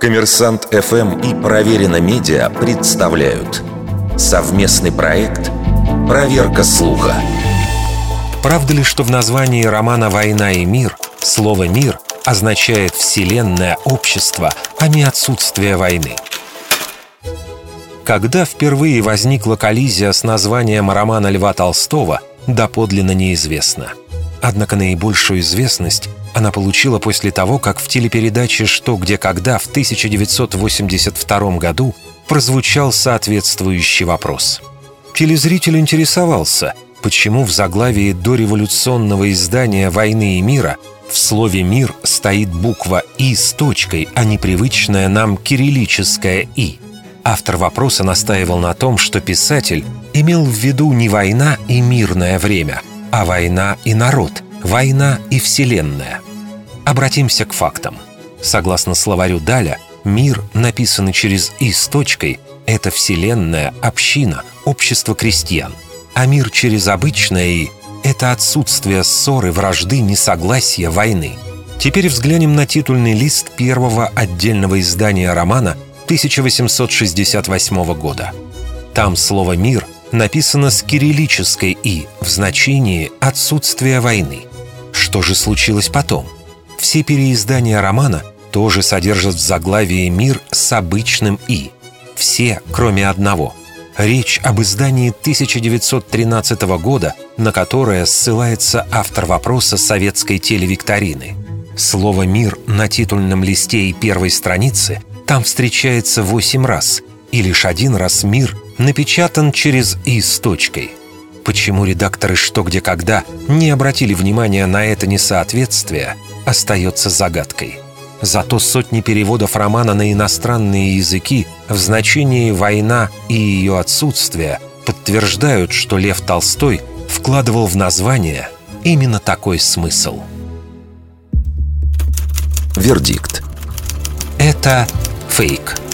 Коммерсант ФМ и Проверено Медиа представляют совместный проект «Проверка слуха». Правда ли, что в названии романа «Война и мир» слово «мир» означает «вселенное общество», а не «отсутствие войны»? Когда впервые возникла коллизия с названием романа Льва Толстого, доподлинно неизвестно. Однако наибольшую известность она получила после того, как в телепередаче «Что, где, когда» в 1982 году прозвучал соответствующий вопрос. Телезритель интересовался, почему в заглавии дореволюционного издания «Войны и мира» в слове «мир» стоит буква «и» с точкой, а не привычная нам кириллическая «и». Автор вопроса настаивал на том, что писатель имел в виду не война и мирное время, а война и народ, война и вселенная. Обратимся к фактам. Согласно словарю Даля, мир, написанный через «и» с точкой, это вселенная, община, общество крестьян. А мир через обычное «и» — это отсутствие ссоры, вражды, несогласия, войны. Теперь взглянем на титульный лист первого отдельного издания романа 1868 года. Там слово «мир» написано с кириллической «и» в значении «отсутствие войны». Что же случилось потом? Все переиздания романа тоже содержат в заглавии «Мир» с обычным «и». Все, кроме одного. Речь об издании 1913 года, на которое ссылается автор вопроса советской телевикторины. Слово «мир» на титульном листе и первой странице там встречается восемь раз, и лишь один раз «мир» напечатан через «и» с точкой. Почему редакторы «Что, где, когда» не обратили внимания на это несоответствие – остается загадкой. Зато сотни переводов романа на иностранные языки в значении «война» и ее отсутствие подтверждают, что Лев Толстой вкладывал в название именно такой смысл. Вердикт. Это фейк.